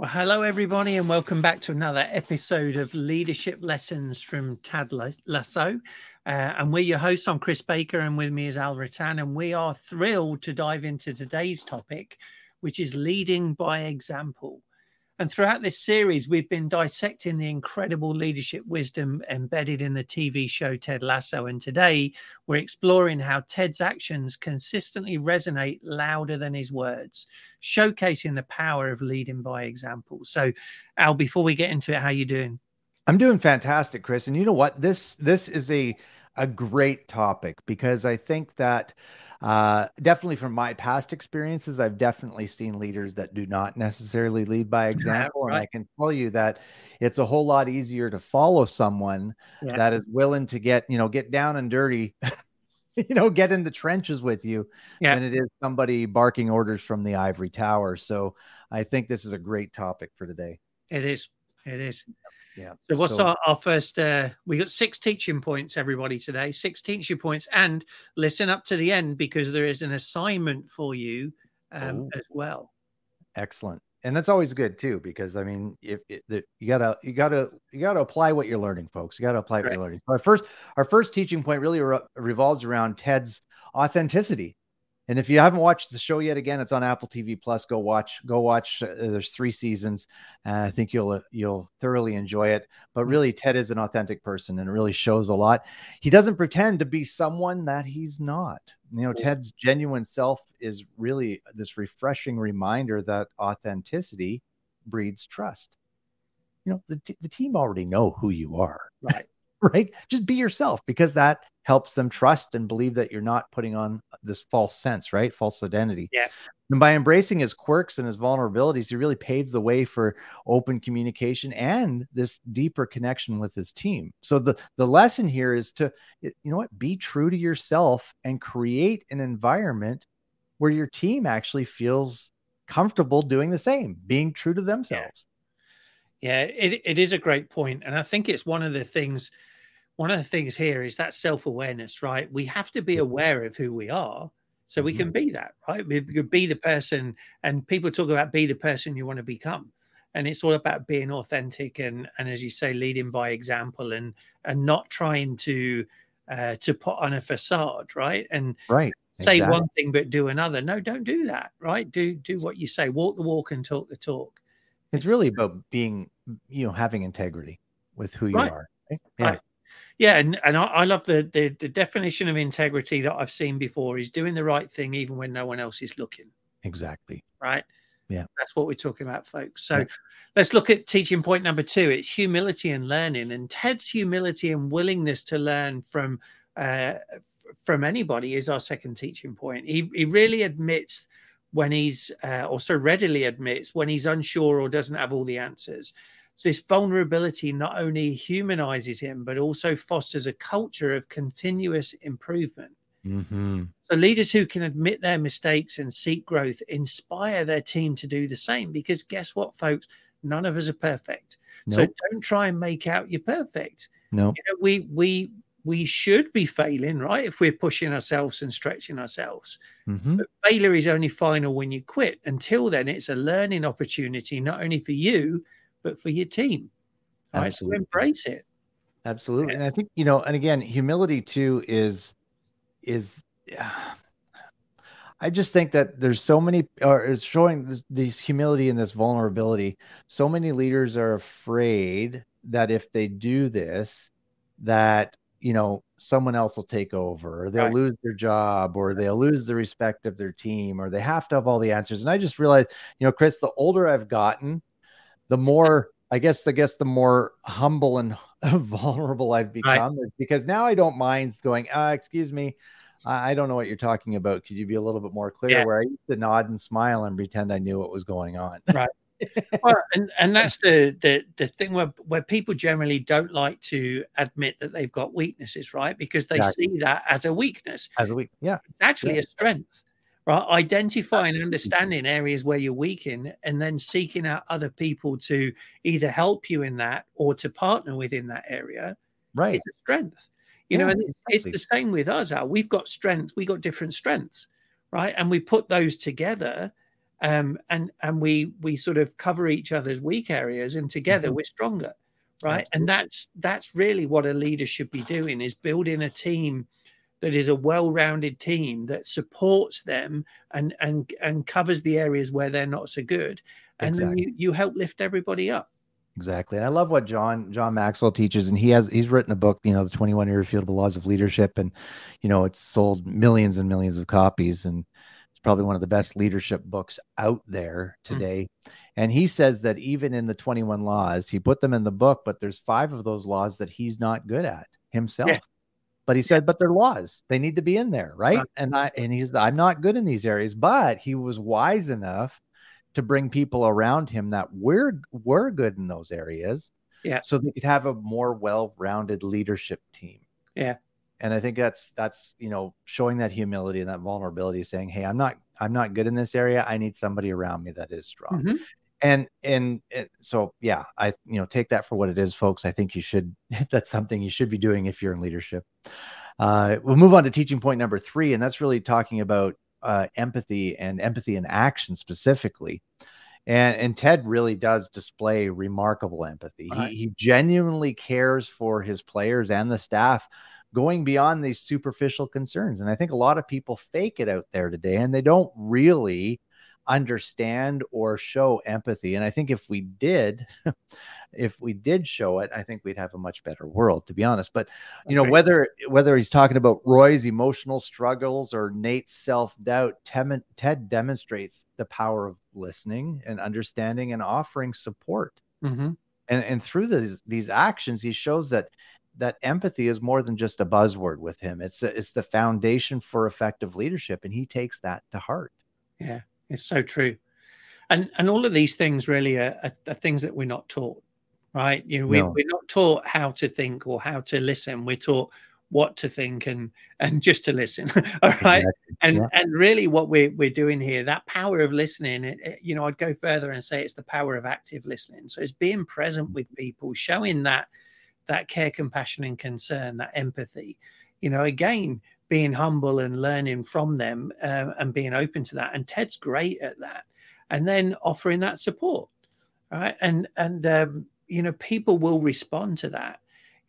Well, hello, everybody, and welcome back to another episode of Leadership Lessons from Ted Lasso. Uh, and we're your hosts. I'm Chris Baker, and with me is Al Rattan. And we are thrilled to dive into today's topic, which is leading by example. And throughout this series, we've been dissecting the incredible leadership wisdom embedded in the TV show Ted Lasso. And today, we're exploring how Ted's actions consistently resonate louder than his words, showcasing the power of leading by example. So, Al, before we get into it, how you doing? I'm doing fantastic, Chris. And you know what? This this is a a great topic because I think that uh, definitely from my past experiences, I've definitely seen leaders that do not necessarily lead by example. Yeah, right. And I can tell you that it's a whole lot easier to follow someone yeah. that is willing to get, you know, get down and dirty, you know, get in the trenches with you yeah. than it is somebody barking orders from the ivory tower. So I think this is a great topic for today. It is. It is. Yeah. So what's so, our, our first uh we got six teaching points, everybody, today. Six teaching points. And listen up to the end because there is an assignment for you um oh, as well. Excellent. And that's always good too, because I mean, if, if you gotta, you gotta, you gotta apply what you're learning, folks. You gotta apply what you're learning. Our first, our first teaching point really re- revolves around Ted's authenticity. And if you haven't watched the show yet, again, it's on Apple TV Plus. Go watch. Go watch. Uh, there's three seasons, and I think you'll uh, you'll thoroughly enjoy it. But mm-hmm. really, Ted is an authentic person, and it really shows a lot. He doesn't pretend to be someone that he's not. You know, Ted's genuine self is really this refreshing reminder that authenticity breeds trust. You know, the the team already know who you are, right? right? Just be yourself because that helps them trust and believe that you're not putting on this false sense, right? False identity. Yeah. And by embracing his quirks and his vulnerabilities, he really paves the way for open communication and this deeper connection with his team. So the the lesson here is to you know what, be true to yourself and create an environment where your team actually feels comfortable doing the same, being true to themselves. Yeah, yeah it, it is a great point. And I think it's one of the things one of the things here is that self awareness, right? We have to be aware of who we are so we can mm-hmm. be that, right? We could be the person, and people talk about be the person you want to become. And it's all about being authentic and, and as you say, leading by example and and not trying to uh, to put on a facade, right? And right, say exactly. one thing but do another. No, don't do that, right? Do do what you say. Walk the walk and talk the talk. It's really about being, you know, having integrity with who you right. are. Right? Yeah. Right. Yeah, and, and I, I love the, the, the definition of integrity that I've seen before is doing the right thing even when no one else is looking. Exactly. Right. Yeah. That's what we're talking about, folks. So yeah. let's look at teaching point number two. It's humility and learning. And Ted's humility and willingness to learn from uh, from anybody is our second teaching point. He he really admits when he's uh, also readily admits when he's unsure or doesn't have all the answers. So this vulnerability not only humanizes him, but also fosters a culture of continuous improvement. Mm-hmm. So leaders who can admit their mistakes and seek growth inspire their team to do the same. Because guess what, folks? None of us are perfect. Nope. So don't try and make out you're perfect. No, you know, we we we should be failing, right? If we're pushing ourselves and stretching ourselves. Mm-hmm. But failure is only final when you quit. Until then, it's a learning opportunity, not only for you, but for your team. Right? Absolutely. So embrace it. Absolutely. And I think, you know, and again, humility too is, is, I just think that there's so many, or it's showing this humility and this vulnerability. So many leaders are afraid that if they do this, that, you know, someone else will take over or they'll right. lose their job or they'll lose the respect of their team or they have to have all the answers. And I just realized, you know, Chris, the older I've gotten, the more I guess I guess the more humble and vulnerable I've become right. because now I don't mind going, uh, excuse me, I don't know what you're talking about. Could you be a little bit more clear? Yeah. Where I used to nod and smile and pretend I knew what was going on. Right. well, and, and that's the, the the thing where where people generally don't like to admit that they've got weaknesses, right? Because they exactly. see that as a weakness. As a weak, yeah. It's actually yeah. a strength right? Identifying and understanding areas where you're weak in, and then seeking out other people to either help you in that or to partner within that area. Right. It's a strength. You yeah, know, and it's, exactly. it's, the same with us, Al. We've got strengths, we got different strengths, right? And we put those together um, and and we we sort of cover each other's weak areas, and together Mhm. we're stronger, right? And that's that's really what a leader should be doing: is building a team that is a well-rounded team that supports them and and and covers the areas where they're not so good, and then you you help lift everybody up. Exactly. And I love what John John Maxwell teaches. And he has he's written a book, you know, the 21 irrefutable laws of leadership. And, you know, it's sold millions and millions of copies. And it's probably one of the best leadership books out there Hmm. today. And he says that even in the 21 laws, he put them in the book, but there's five of those laws that he's not good at himself. But he said, but they're laws. They need to be in there, right? And I and he's I'm not good in these areas, but he was wise enough to bring people around him that were were good in those areas. Yeah. So they could have a more well-rounded leadership team. Yeah. And I think that's that's you know showing that humility and that vulnerability, saying, "Hey, I'm not I'm not good in this area. I need somebody around me that is strong." Mhm. And, and and so yeah, I you know take that for what it is, folks. I think you should that's something you should be doing if you're in leadership. Uh, we'll move on to teaching point number three, and that's really talking about uh, empathy and empathy in action specifically. And and Ted really does display remarkable empathy. Right. He he genuinely cares for his players and the staff, going beyond these superficial concerns. And I think a lot of people fake it out there today, and they don't really understand or show empathy. And I think if we did, if we did show it, I think we'd have a much better world, to be honest. But you know, Okay. whether whether he's talking about Roy's emotional struggles or Nate's self-doubt, Ted, Ted demonstrates the power of listening and understanding and offering support. Mhm. And and through these these actions, he shows that that empathy is more than just a buzzword with him. It's it's the foundation for effective leadership, and he takes that to heart. Yeah, it's so true. And and all of these things really are, are, are things that we're not taught, right? You know, we, No. we're not taught how to think or how to listen. We're taught what to think and and just to listen. all right. Exactly. And Yeah. and really what we're we're doing here, that power of listening, it, it- you know, I'd go further and say it's the power of active listening. So it's being present with people, showing that that care, compassion, and concern, that empathy. You know, again, being humble and learning from them uh, and being open to that. And Ted's great at that. And then offering that support, right? And and um, you know, people will respond to that.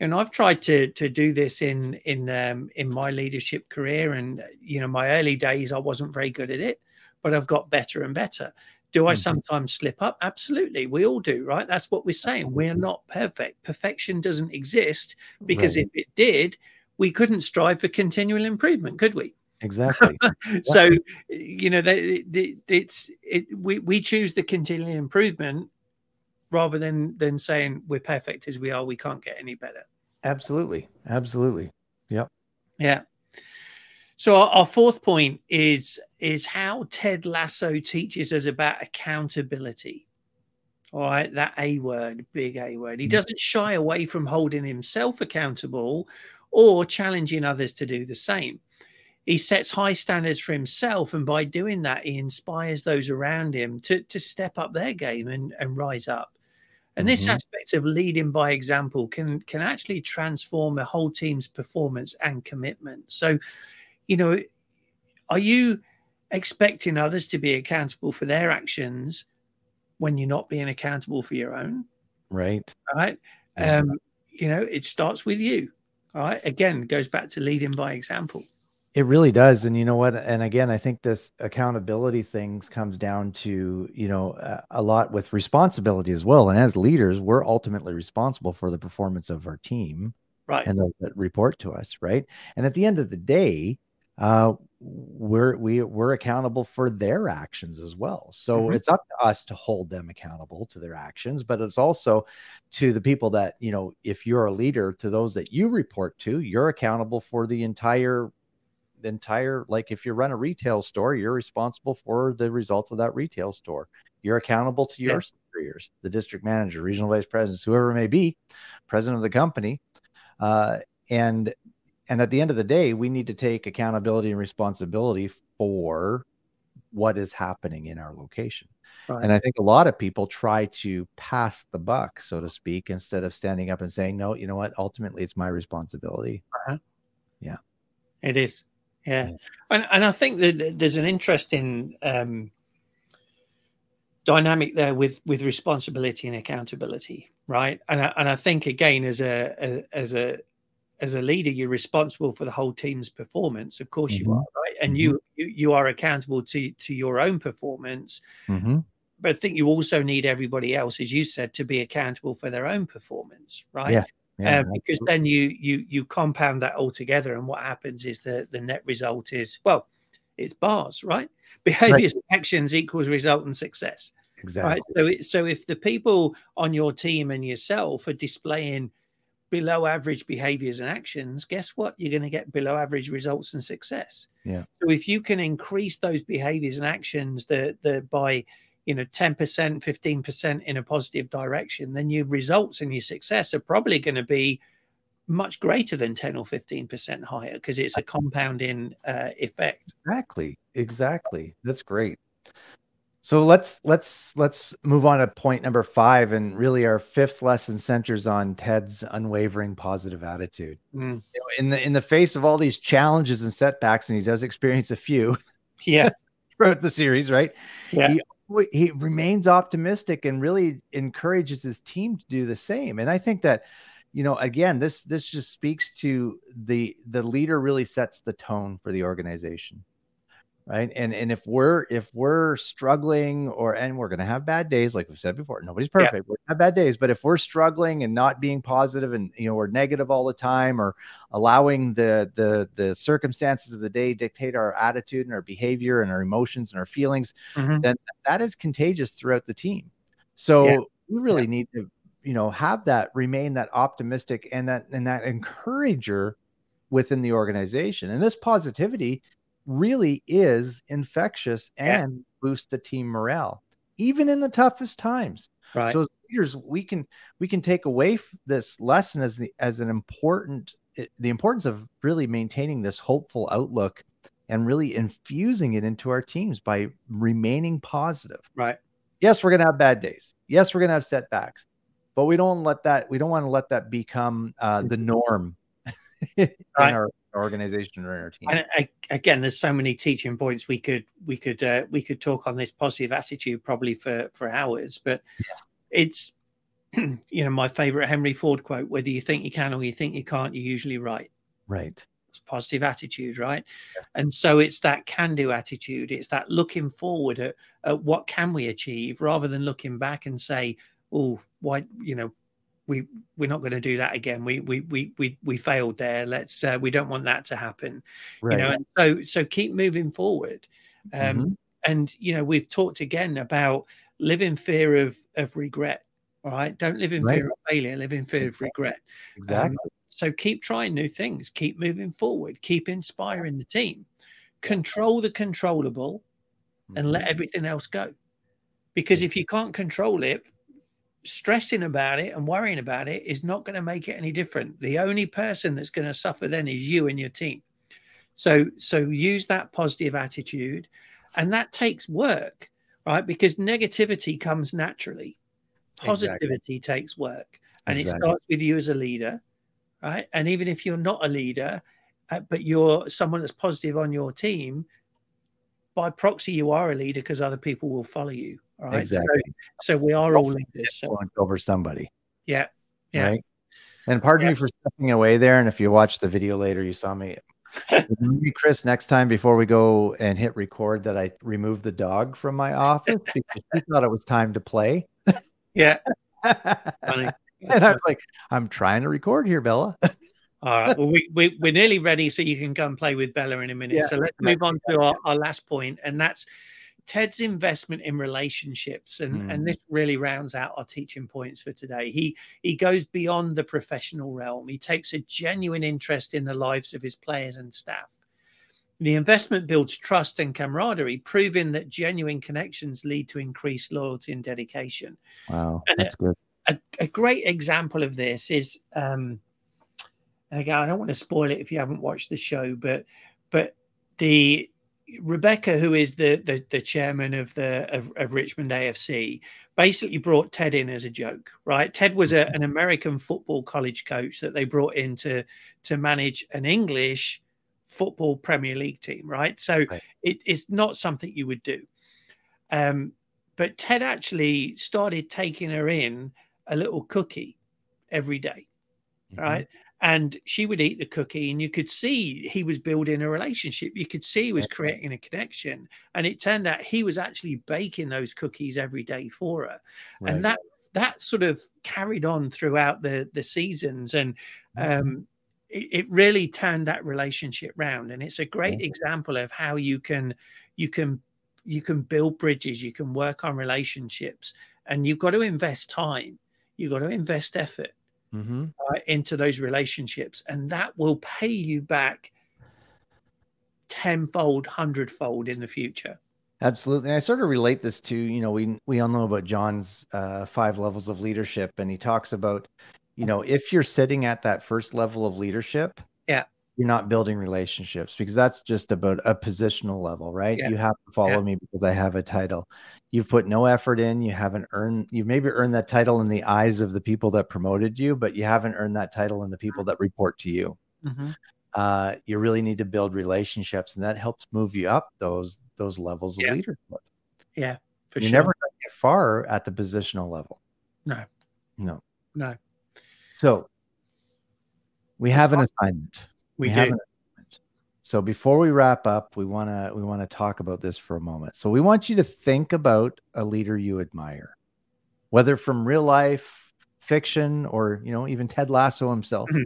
And I've tried to to do this in in um, in my leadership career, and you know, my early days I wasn't very good at it, but I've got better and better. Do I Mhm. sometimes slip up? Absolutely, we all do, right? That's what we're saying. We're not perfect. Perfection doesn't exist because Right. if it did, we couldn't strive for continual improvement, could we? Exactly. So, you know, they, they, it's it, we we choose the continual improvement rather than than saying we're perfect as we are. We can't get any better. Absolutely. Absolutely. Yep. Yeah. So our, our fourth point is is how Ted Lasso teaches us about accountability. All right, that A word, big A word. He Mhm. doesn't shy away from holding himself accountable or challenging others to do the same. He sets high standards for himself, and by doing that, he inspires those around him to, to step up their game and, and rise up. And this Mhm. aspect of leading by example can can actually transform a whole team's performance and commitment. So, you know, are you expecting others to be accountable for their actions when you're not being accountable for your own? Right. Right. Yeah. Um, you know, it starts with you. All right. Again, goes back to leading by example. It really does. And you know what? And again, I think this accountability things comes down to, you know, a, a lot with responsibility as well. And as leaders, we're ultimately responsible for the performance of our team Right. and those that report to us, right? And at the end of the day, uh, we're we we're accountable for their actions as well. So Mhm. it's up to us to hold them accountable to their actions, but it's also to the people that you know. If you're a leader, to those that you report to, you're accountable for the entire the entire like if you run a retail store you're responsible for the results of that retail store you're accountable to your Yeah. superiors the district manager regional vice presidents whoever it may be president of the company uh, and and at the end of the day we need to take accountability and responsibility for what is happening in our location Right. and i think a lot of people try to pass the buck so to speak instead of standing up and saying no you know what ultimately it's my responsibility It is. Yeah. It is. Yeah. And and I think that there's an interesting um dynamic there with with responsibility and accountability, right? And I, and I think again, as a, a as a as a leader, you're responsible for the whole team's performance. Of course, mm-hmm. you are, right? And mm-hmm. you, you you are accountable to to your own performance. Mm-hmm. But I think you also need everybody else, as you said, to be accountable for their own performance, right? Yeah. Yeah, um, because then you you you compound that all together, and what happens is the the net result is well, it's bars, right? Behaviors right. actions equals result and success. Exactly. Right? So it, so if the people on your team and yourself are displaying below average behaviors and actions, guess what? You're going to get below average results and success. Yeah. So if you can increase those behaviors and actions the, that by you know 10% 15% in a positive direction then your results and your success are probably going to be much greater than 10 or 15% higher because it's a compounding uh, effect exactly exactly that's great so let's let's let's move on to point number five and really our fifth lesson centers on ted's unwavering positive attitude. Mm. you know, in the in the face of all these challenges and setbacks and he does experience a few yeah. throughout the series right? Yeah. He, he remains optimistic and really encourages his team to do the same. And i think that you know again this this just speaks to the the leader really sets the tone for the organization right and and if we're if we're struggling or and we're going to have bad days like we've said before nobody's perfect yeah. we're have bad days but if we're struggling and not being positive and you know we're negative all the time or allowing the the the circumstances of the day dictate our attitude and our behavior and our emotions and our feelings mm-hmm. then that is contagious throughout the team so yeah. we really yeah. need to you know have that remain that optimistic and that and that encourager within the organization and this positivity really is infectious and yeah. boosts the team morale even in the toughest times. Right. so as leaders we can we can take away this lesson as the as an important eh, the importance of really maintaining this hopeful outlook and really infusing it into our teams by remaining positive. Right. Yes we're going to have bad days. Yes we're going to have setbacks but we don't let that we don't want to let that become uh, the norm in right. our organization or in our team. And I, again, there's so many teaching points we could we could uh, we could talk on this positive attitude probably for for hours, but yeah. it's you know my favorite Henry Ford quote: "Whether you think you can or you think you can't, you're usually right." Right. It's positive attitude, right? Yes. And so it's that can-do attitude. It's that looking forward at, at what can we achieve, rather than looking back and say, "Oh, why you know we we're not going to do that again we we we we, we failed there let's uh, we don't want that to happen right. you know and so so keep moving forward um mm-hmm. and you know we've talked again about live in fear of of regret all right don't live in right. fear of failure live in fear of regret um, exactly um, so keep trying new things keep moving forward keep inspiring the team control the controllable mm-hmm. and let mm-hmm. everything else go because if you can't control it stressing about it and worrying about it is not going to make it any different. The only person that's going to suffer then is you and your team. So so use that positive attitude and that takes work, right? Because negativity comes naturally. Positivity exactly. takes work and exactly. it starts with you as a leader, right? And even if you're not a leader, uh, but you're someone that's positive on your team, by proxy you are a leader because other people will follow you all right. Exactly. So, so we are all leaders. So. Over somebody. Yeah. Yeah. Right. And pardon yeah. me for stepping away there. And if you watch the video later, you saw me. Maybe Chris, next time before we go and hit record, that I remove the dog from my office because he thought it was time to play. Yeah. Funny. and I was like, I'm trying to record here, Bella. All right. Well, we, we, we're nearly ready, so you can go and play with Bella in a minute. Yeah. So let's move on to our, our last point, and that's Ted's investment in relationships, and, mm. and this really rounds out our teaching points for today. He he goes beyond the professional realm. He takes a genuine interest in the lives of his players and staff. The investment builds trust and camaraderie, proving that genuine connections lead to increased loyalty and dedication. Wow, and that's a, good. A, a, great example of this is, um, and again, I don't want to spoil it if you haven't watched the show, but but the Rebecca, who is the, the, the chairman of the of, of, Richmond AFC, basically brought Ted in as a joke, right? Ted was a, an American football college coach that they brought in to to manage an English football Premier League team, right? So right. It, it's not something you would do. Um, but Ted actually started taking her in a little cookie every day, mm-hmm. right? And she would eat the cookie, and you could see he was building a relationship. You could see he was creating a connection. And it turned out he was actually baking those cookies every day for her. Right. And that that sort of carried on throughout the the seasons and mm-hmm. um, it, it, really turned that relationship round and it's a great mm-hmm. example of how you can you can you can build bridges you can work on relationships and you've got to invest time you've got to invest effort mm-hmm. uh, into those relationships and that will pay you back tenfold hundredfold in the future Absolutely. And I sort of relate this to, you know, we we all know about John's uh, five levels of leadership, and he talks about, you know, if you're sitting at that first level of leadership, yeah, you're not building relationships because that's just about a positional level, right? Yeah. You have to follow yeah. me because I have a title. You've put no effort in, you haven't earned you've maybe earned that title in the eyes of the people that promoted you, but you haven't earned that title in the people that report to you. Mm-hmm uh, you really need to build relationships, and that helps move you up those those levels of yeah. leadership. Yeah, for You're sure. never going to get far at the positional level. No, no, no. So we have an assignment. We, we. Assignment. So before we wrap up, we want to we want to talk about this for a moment. So we want you to think about a leader you admire, whether from real life, fiction, or you know even Ted Lasso himself. Mm-hmm.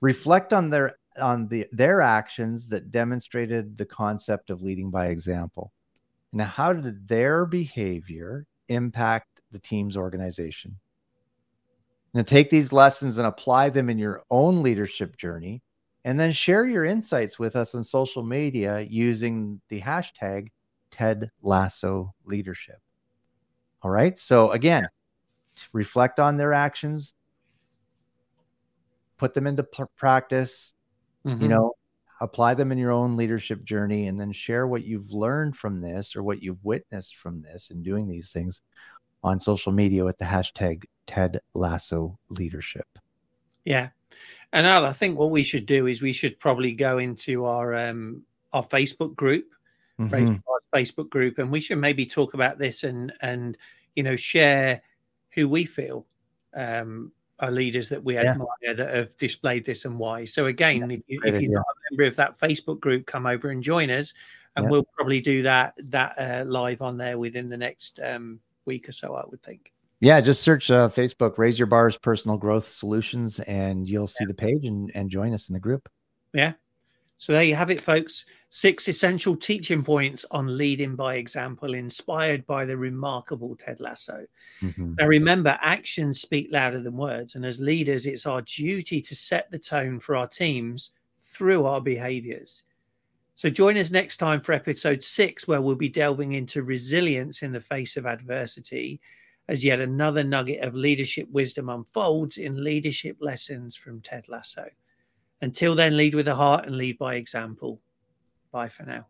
Reflect on their on the their actions that demonstrated the concept of leading by example. Now, how did their behavior impact the team's organization? Now, take these lessons and apply them in your own leadership journey, and then share your insights with us on social media using the hashtag Ted Lasso Leadership. All right. So, again, reflect on their actions, put them into p- practice, mm-hmm. you know, apply them in your own leadership journey and then share what you've learned from this or what you've witnessed from this and doing these things on social media with the hashtag Ted Lasso Leadership. Yeah. And Al, I think what we should do is we should probably go into our um our Facebook group, mm-hmm. Facebook group, and we should maybe talk about this and and you know share who we feel um are leaders that we admire that have displayed this and why. So again, yeah, if, you, if you're not a member of that Facebook group, come over and join us, and yeah. we'll probably do that that uh, live on there within the next um, week or so. I would think. Yeah, just search uh, Facebook, Raise Your Bars Personal Growth Solutions, and you'll see the page and, and join us in the group. Yeah, so there you have it, folks. Six essential teaching points on leading by example, inspired by the remarkable Ted Lasso. Mm-hmm. Now, remember, actions speak louder than words. And as leaders, it's our duty to set the tone for our teams through our behaviors. So join us next time for episode six, where we'll be delving into resilience in the face of adversity as yet another nugget of leadership wisdom unfolds in leadership lessons from Ted Lasso. Until then, lead with the heart and lead by example. Bye for now.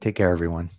Take care, everyone.